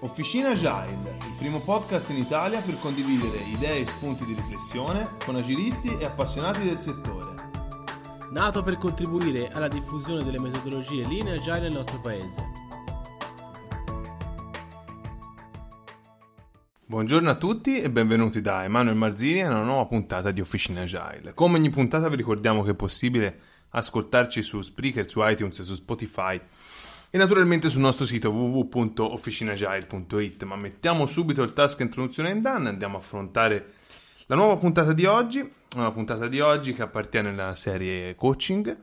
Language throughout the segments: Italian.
Officina Agile, il primo podcast in Italia per condividere idee e spunti di riflessione con agilisti e appassionati del settore. nato per contribuire alla diffusione delle metodologie linee agile nel nostro paese. Buongiorno a tutti e benvenuti da Emanuele Marzini a una nuova puntata di Officina Agile. Come ogni puntata vi ricordiamo che è possibile ascoltarci su Spreaker, su iTunes e su Spotify e naturalmente sul nostro sito www.officinagile.it. Ma mettiamo subito il task introduzione in done andiamo a affrontare la nuova puntata di oggi, una puntata di oggi che appartiene alla serie coaching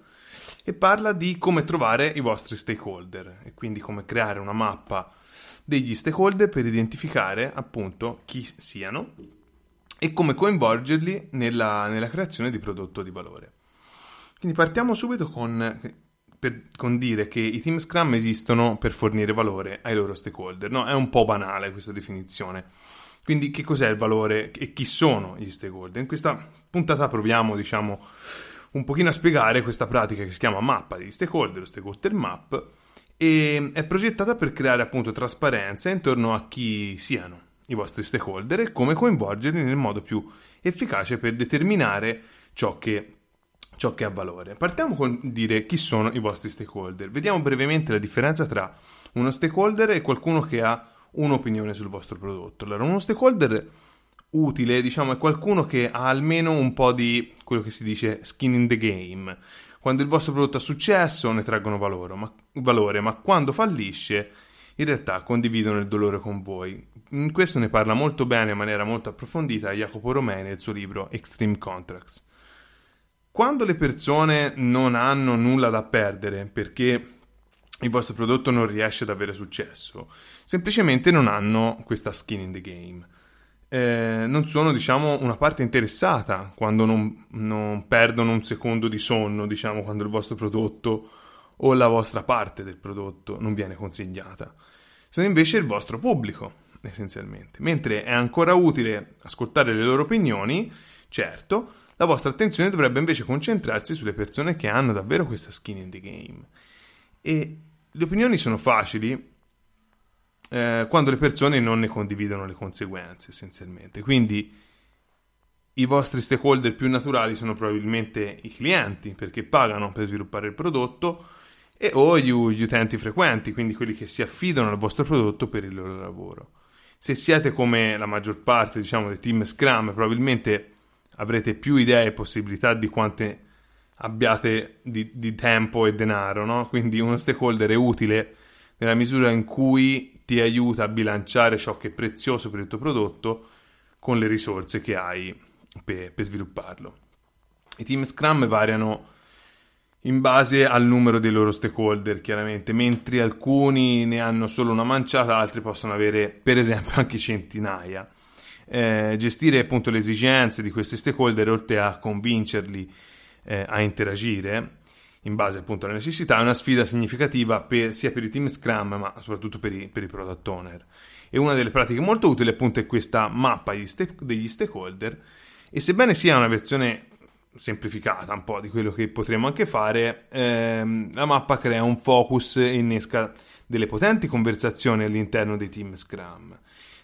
e parla di come trovare i vostri stakeholder e quindi come creare una mappa degli stakeholder per identificare appunto chi siano e come coinvolgerli nella, nella creazione di prodotto di valore. Quindi partiamo subito con, per, con, dire che i team Scrum esistono per fornire valore ai loro stakeholder. No? È un po' banale questa definizione. Quindi che cos'è il valore e chi sono gli stakeholder? In questa puntata proviamo, diciamo, un pochino a spiegare questa pratica che si chiama mappa degli stakeholder, stakeholder map, e è progettata per creare appunto trasparenza intorno a chi siano i vostri stakeholder e come coinvolgerli nel modo più efficace per determinare ciò che, ciò che ha valore. Partiamo con dire chi sono i vostri stakeholder. Vediamo brevemente la differenza tra uno stakeholder e qualcuno che ha un'opinione sul vostro prodotto. Allora, uno stakeholder utile, diciamo, è qualcuno che ha almeno un po' di quello che si dice skin in the game. Quando il vostro prodotto ha successo ne traggono valore ma, valore, ma quando fallisce in realtà condividono il dolore con voi. In questo ne parla molto bene in maniera molto approfondita Jacopo Romei nel suo libro Extreme Contracts. Quando le persone non hanno nulla da perdere perché il vostro prodotto non riesce ad avere successo, semplicemente non hanno questa skin in the game eh, non sono, diciamo, una parte interessata quando non, non, perdono un secondo di sonno, diciamo, quando il vostro prodotto o la vostra parte del prodotto non viene consigliata. Sono invece il vostro pubblico, essenzialmente. Mentre è ancora utile ascoltare le loro opinioni, certo, la vostra attenzione dovrebbe invece concentrarsi sulle persone che hanno davvero questa skin in the game. E le opinioni sono facili, eh, quando le persone non ne condividono le conseguenze essenzialmente. Quindi i vostri stakeholder più naturali sono probabilmente i clienti perché pagano per sviluppare il prodotto e o gli, gli utenti frequenti, quindi quelli che si affidano al vostro prodotto per il loro lavoro. Se siete come la maggior parte, diciamo, dei team Scrum, probabilmente avrete più idee e possibilità di quante abbiate di, di tempo e denaro, no? Quindi uno stakeholder è utile nella misura in cui ti aiuta a bilanciare ciò che è prezioso per il tuo prodotto con le risorse che hai per, per svilupparlo. I team Scrum variano in base al numero dei loro stakeholder, chiaramente, mentre alcuni ne hanno solo una manciata, altri possono avere, per esempio, anche centinaia. Eh, gestire appunto le esigenze di questi stakeholder, oltre a convincerli eh, a interagire, in base appunto alle necessità, è una sfida significativa per, sia per i team Scrum ma soprattutto per i, per i, product owner. E una delle pratiche molto utili appunto è questa mappa degli stakeholder e sebbene sia una versione semplificata un po' di quello che potremmo anche fare, ehm, la mappa crea un focus e innesca delle potenti conversazioni all'interno dei team Scrum.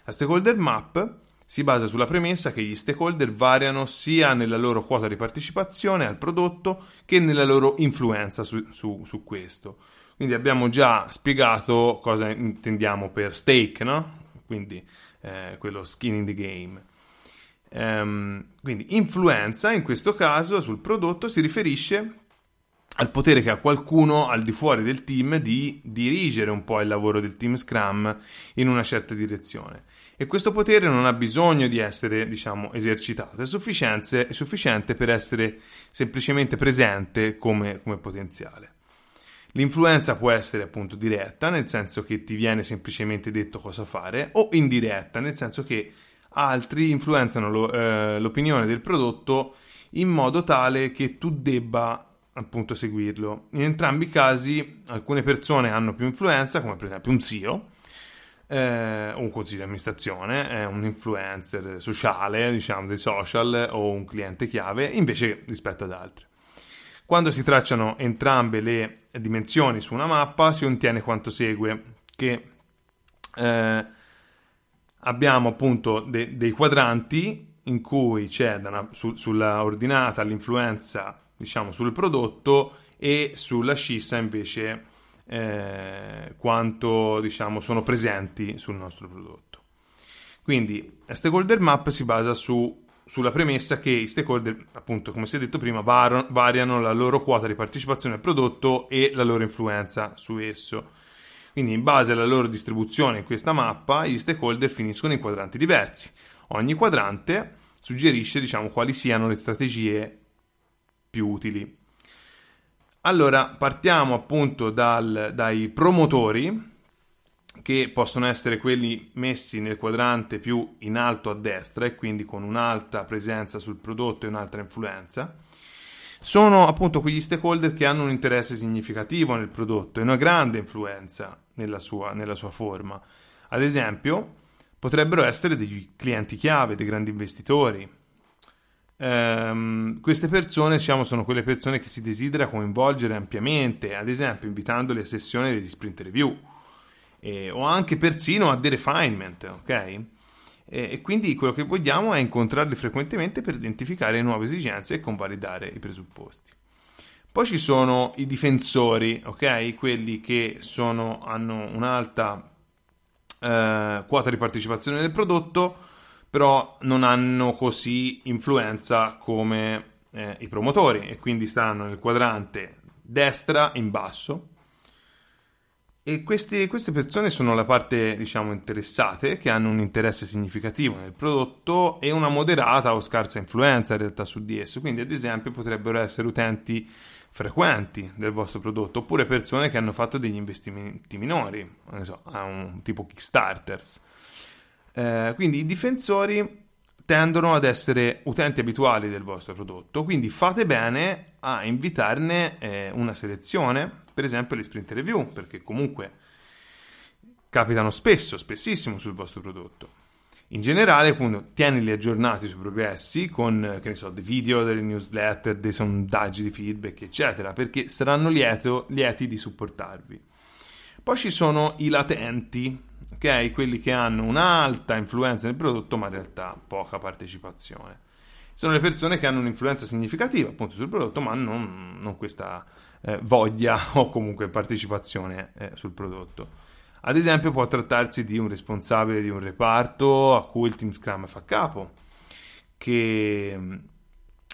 La stakeholder map si basa sulla premessa che gli stakeholder variano sia nella loro quota di partecipazione al prodotto che nella loro influenza su, su, su questo. Quindi abbiamo già spiegato cosa intendiamo per stake, no? Quindi eh, quello skin in the game. Um, quindi influenza in questo caso sul prodotto si riferisce al potere che ha qualcuno al di fuori del team di dirigere un po' il lavoro del team Scrum in una certa direzione e questo potere non ha bisogno di essere, diciamo, esercitato, è sufficiente, è sufficiente per essere semplicemente presente come, come potenziale. L'influenza può essere appunto diretta, nel senso che ti viene semplicemente detto cosa fare, o indiretta, nel senso che altri influenzano lo, eh, l'opinione del prodotto in modo tale che tu debba appunto seguirlo. In entrambi i casi alcune persone hanno più influenza, come per esempio un CEO, eh, un consiglio di amministrazione, eh, un influencer sociale, diciamo, dei social o un cliente chiave, invece rispetto ad altri. Quando si tracciano entrambe le dimensioni su una mappa, si ottiene quanto segue, che eh, abbiamo appunto de- dei quadranti in cui c'è una, su- sulla ordinata l'influenza, diciamo, sul prodotto e sulla scissa invece eh, quanto diciamo, sono presenti sul nostro prodotto. Quindi la stakeholder map si basa su, sulla premessa che i stakeholder, appunto, come si è detto prima, var- variano la loro quota di partecipazione al prodotto e la loro influenza su esso. Quindi, in base alla loro distribuzione in questa mappa, gli stakeholder finiscono in quadranti diversi. Ogni quadrante suggerisce, diciamo, quali siano le strategie più utili. Allora, partiamo appunto dal, dai promotori, che possono essere quelli messi nel quadrante più in alto a destra e quindi con un'alta presenza sul prodotto e un'altra influenza. Sono appunto quegli stakeholder che hanno un interesse significativo nel prodotto e una grande influenza nella sua, nella sua forma. Ad esempio, potrebbero essere degli clienti chiave, dei grandi investitori, ehm, queste persone diciamo, sono quelle persone che si desidera coinvolgere ampiamente, ad esempio invitandole a sessioni degli sprint review eh, o anche persino a dei refinement, ok? E, e quindi quello che vogliamo è incontrarli frequentemente per identificare nuove esigenze e convalidare i presupposti. Poi ci sono i difensori, ok? Quelli che sono, hanno un'alta eh, quota di partecipazione nel prodotto, però non hanno così influenza come eh, i promotori e quindi stanno nel quadrante destra in basso. E queste, queste persone sono la parte, diciamo, interessate, che hanno un interesse significativo nel prodotto e una moderata o scarsa influenza in realtà su di esso. Quindi, ad esempio, potrebbero essere utenti frequenti del vostro prodotto oppure persone che hanno fatto degli investimenti minori, non so, a un tipo Kickstarters eh, quindi i difensori tendono ad essere utenti abituali del vostro prodotto, quindi fate bene a invitarne eh, una selezione, per esempio le sprint review, perché comunque capitano spesso, spessissimo sul vostro prodotto. In generale, appunto, tienili aggiornati sui progressi con, che ne so, dei video, delle newsletter, dei sondaggi di feedback, eccetera, perché saranno lieto, lieti di supportarvi. Poi ci sono i latenti, ok? Quelli che hanno un'alta influenza nel prodotto, ma in realtà poca partecipazione. Sono le persone che hanno un'influenza significativa appunto sul prodotto, ma non, non questa eh, voglia o comunque partecipazione eh, sul prodotto. Ad esempio, può trattarsi di un responsabile di un reparto a cui il team Scrum fa capo, che,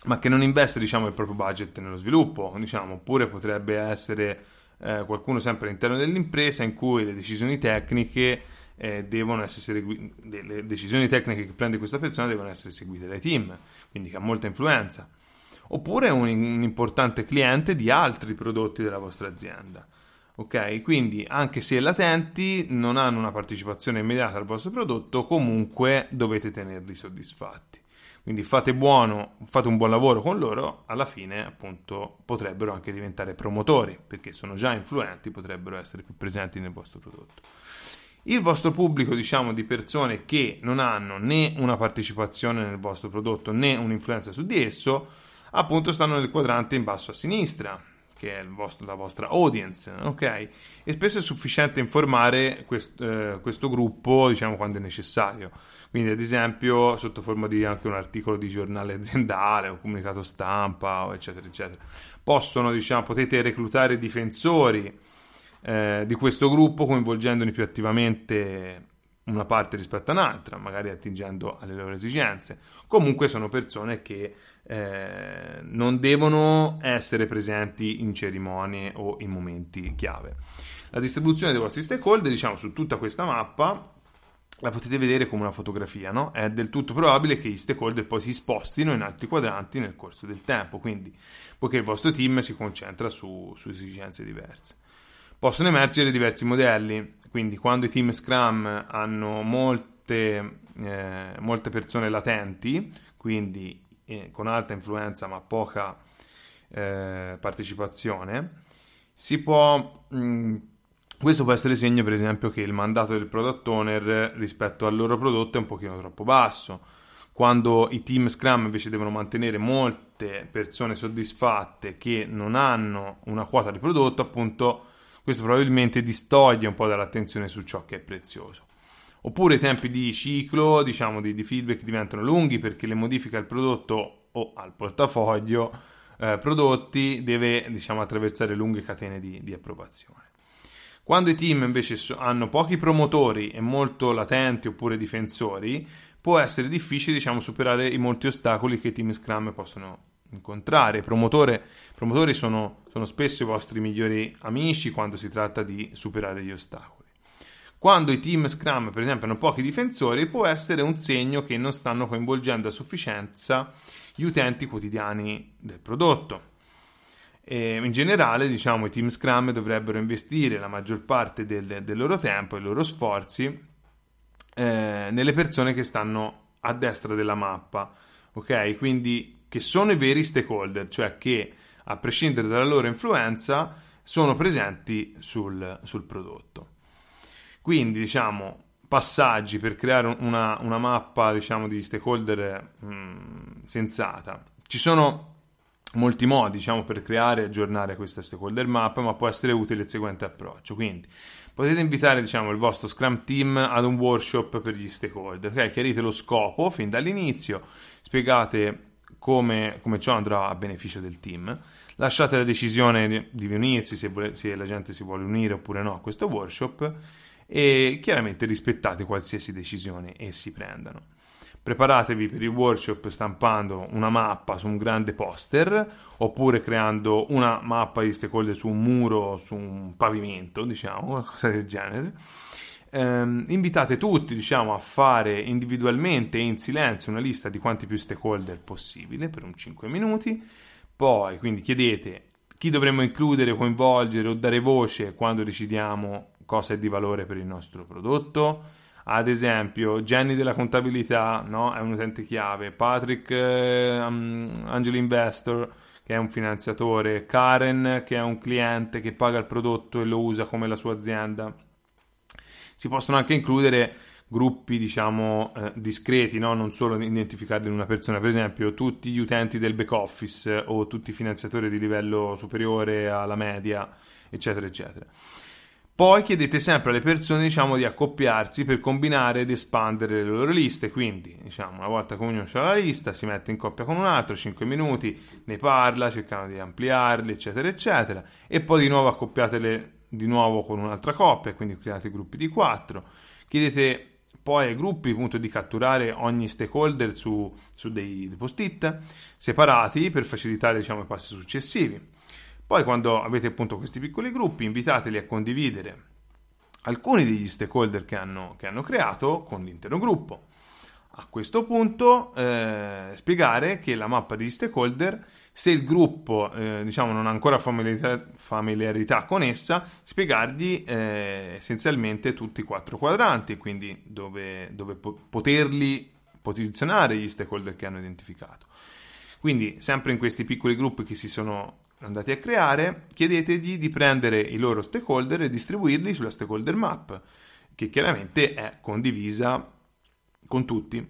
ma che non investe diciamo, il proprio budget nello sviluppo, diciamo, oppure potrebbe essere eh, qualcuno sempre all'interno dell'impresa in cui le decisioni tecniche eh, devono essere segui- le decisioni tecniche che prende questa persona devono essere seguite dai team, quindi che ha molta influenza. Oppure un, un importante cliente di altri prodotti della vostra azienda. Ok, quindi anche se latenti non hanno una partecipazione immediata al vostro prodotto, comunque dovete tenerli soddisfatti. Quindi fate, buono, fate un buon lavoro con loro, alla fine appunto potrebbero anche diventare promotori, perché sono già influenti, potrebbero essere più presenti nel vostro prodotto. Il vostro pubblico, diciamo, di persone che non hanno né una partecipazione nel vostro prodotto né un'influenza su di esso, appunto stanno nel quadrante in basso a sinistra, che è vostro, la vostra audience, ok? E spesso è sufficiente informare quest, eh, questo gruppo, diciamo, quando è necessario. Quindi, ad esempio, sotto forma di anche un articolo di giornale aziendale o comunicato stampa, eccetera, eccetera. Possono, diciamo, potete reclutare difensori eh, di questo gruppo coinvolgendoli più attivamente una parte rispetto a un'altra, magari attingendo alle loro esigenze. Comunque sono persone che eh, non devono essere presenti in cerimonie o in momenti chiave. La distribuzione dei vostri stakeholder, diciamo, su tutta questa mappa la potete vedere come una fotografia, no? È del tutto probabile che gli stakeholder poi si spostino in altri quadranti nel corso del tempo, quindi poiché il vostro team si concentra su, su esigenze diverse. Possono emergere diversi modelli, quindi quando i team Scrum hanno molte, eh, molte persone latenti, quindi eh, con alta influenza ma poca eh, partecipazione, si può... Mh, questo può essere segno, per esempio, che il mandato del product owner rispetto al loro prodotto è un pochino troppo basso. Quando i team Scrum invece devono mantenere molte persone soddisfatte che non hanno una quota di prodotto, appunto, questo probabilmente distoglie un po' dall'attenzione su ciò che è prezioso. Oppure i tempi di ciclo, diciamo, di, di feedback diventano lunghi perché le modifiche al prodotto o al portafoglio eh, prodotti deve, diciamo, attraversare lunghe catene di, di approvazione. Quando i team invece hanno pochi promotori e molto latenti oppure difensori, può essere difficile diciamo, superare i molti ostacoli che i team Scrum possono incontrare. I promotori sono, sono spesso i vostri migliori amici quando si tratta di superare gli ostacoli. Quando i team Scrum, per esempio, hanno pochi difensori, può essere un segno che non stanno coinvolgendo a sufficienza gli utenti quotidiani del prodotto. E in generale, diciamo, i team Scrum dovrebbero investire la maggior parte del, del loro tempo e dei loro sforzi eh, nelle persone che stanno a destra della mappa, ok? Quindi che sono i veri stakeholder, cioè che a prescindere dalla loro influenza sono presenti sul, sul prodotto. Quindi, diciamo, passaggi per creare una, una mappa, diciamo, di stakeholder mh, mm, sensata. Ci sono molti modi diciamo, per creare e aggiornare questa stakeholder map, ma può essere utile il seguente approccio. Quindi potete invitare diciamo, il vostro Scrum team ad un workshop per gli stakeholder, okay? chiarite lo scopo fin dall'inizio, spiegate come, come, ciò andrà a beneficio del team, lasciate la decisione di, di unirsi se, vuole, se la gente si vuole unire oppure no a questo workshop e chiaramente rispettate qualsiasi decisione essi prendano preparatevi per il workshop stampando una mappa su un grande poster oppure creando una mappa di stakeholder su un muro, su un pavimento, diciamo, qualcosa del genere. Eh, invitate tutti diciamo, a fare individualmente e in silenzio una lista di quanti più stakeholder possibile per un 5 minuti. Poi, quindi chiedete chi dovremmo includere, coinvolgere o dare voce quando decidiamo cosa è di valore per il nostro prodotto ad esempio Jenny della contabilità no? è un utente chiave, Patrick eh, um, Angel Investor che è un finanziatore, Karen che è un cliente che paga il prodotto e lo usa come la sua azienda. Si possono anche includere gruppi diciamo eh, discreti, no? non solo identificati in una persona, per esempio tutti gli utenti del back office o tutti i finanziatori di livello superiore alla media, eccetera, eccetera. Poi chiedete sempre alle persone diciamo, di accoppiarsi per combinare ed espandere le loro liste. Quindi, diciamo, una volta che ognuno ha la lista, si mette in coppia con un altro, 5 minuti, ne parla, cercano di ampliarli, eccetera, eccetera. E poi di nuovo accoppiatele di nuovo con un'altra coppia, quindi create gruppi di 4. Chiedete poi ai gruppi appunto, di catturare ogni stakeholder su, su dei, post-it separati per facilitare diciamo, i passi successivi. Poi quando avete appunto questi piccoli gruppi, invitateli a condividere alcuni degli stakeholder che hanno, che hanno creato con l'intero gruppo. A questo punto eh, spiegare che la mappa degli stakeholder, se il gruppo eh, diciamo, non ha ancora familiarità, familiarità con essa, spiegargli eh, essenzialmente tutti i quattro quadranti, quindi dove, dove po- poterli posizionare gli stakeholder che hanno identificato. Quindi sempre in questi piccoli gruppi che si sono andati a creare, chiedetegli di prendere i loro stakeholder e distribuirli sulla stakeholder map, che chiaramente è condivisa con tutti.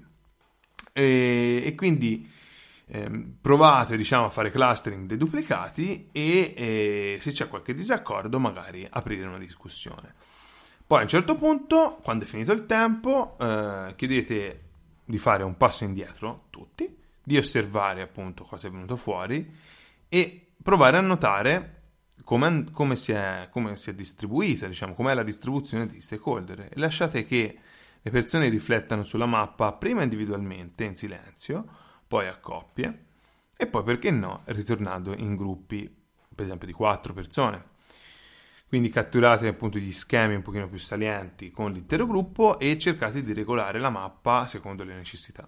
E, e quindi eh, provate diciamo, a fare clustering dei duplicati e, e se c'è qualche disaccordo magari aprire una discussione. Poi a un certo punto, quando è finito il tempo, eh, chiedete di fare un passo indietro tutti, di osservare appunto cosa è venuto fuori e provare a notare come, come, si, è, come si è distribuita, diciamo, com'è la distribuzione degli stakeholder lasciate che le persone riflettano sulla mappa prima individualmente, in silenzio, poi a coppie e poi, perché no, ritornando in gruppi, per esempio di quattro persone. Quindi catturate appunto gli schemi un pochino più salienti con l'intero gruppo e cercate di regolare la mappa secondo le necessità.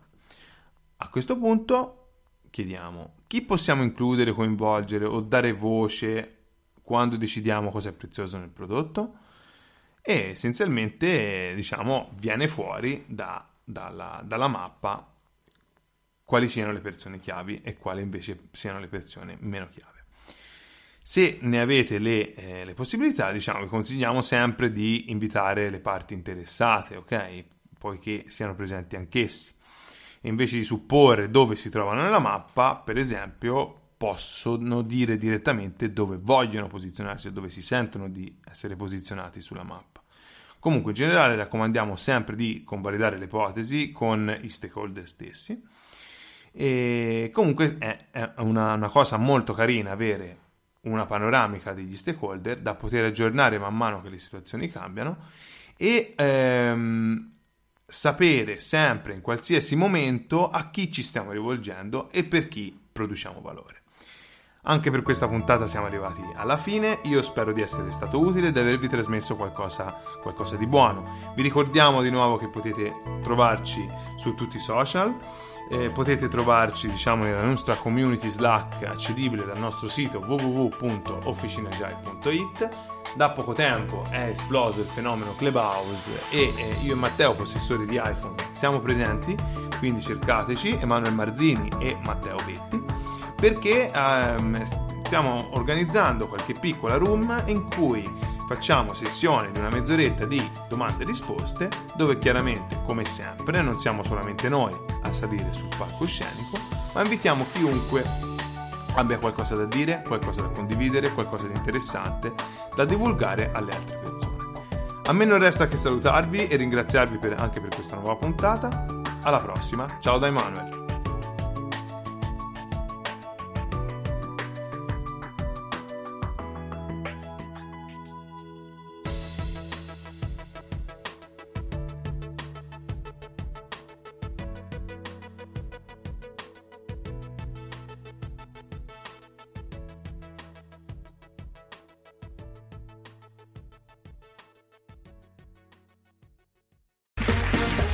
A questo punto chiediamo chi possiamo includere, coinvolgere o dare voce quando decidiamo cosa è prezioso nel prodotto e essenzialmente diciamo viene fuori da, dalla, dalla mappa quali siano le persone chiavi e quali invece siano le persone meno chiave. Se ne avete le, eh, le, possibilità, diciamo, vi consigliamo sempre di invitare le parti interessate, ok? Poiché siano presenti anch'essi. E invece di supporre dove si trovano nella mappa, per esempio, possono dire direttamente dove vogliono posizionarsi e dove si sentono di essere posizionati sulla mappa. Comunque, in generale, raccomandiamo sempre di convalidare le ipotesi con i stakeholder stessi. E comunque è, una, una cosa molto carina avere una panoramica degli stakeholder da poter aggiornare man mano che le situazioni cambiano e ehm, sapere sempre in qualsiasi momento a chi ci stiamo rivolgendo e per chi produciamo valore. Anche per questa puntata siamo arrivati alla fine, io spero di essere stato utile e di avervi trasmesso qualcosa, qualcosa di buono. Vi ricordiamo di nuovo che potete trovarci su tutti i social. Eh, potete trovarci diciamo nella nostra community Slack accedibile dal nostro sito www.officinagile.it da poco tempo è esploso il fenomeno Clubhouse e eh, io e Matteo possessori di iPhone siamo presenti. Quindi cercateci Emanuele Marzini e Matteo Betti perché ehm, stiamo organizzando qualche piccola room in cui facciamo sessioni di una mezz'oretta di domande e risposte dove chiaramente, come sempre, non siamo solamente noi a salire sul palcoscenico, ma invitiamo chiunque abbia qualcosa da dire, qualcosa da condividere, qualcosa di interessante da divulgare alle altre persone. A me non resta che salutarvi e ringraziarvi per, anche per questa nuova puntata. Alla prossima, ciao da Emanuele.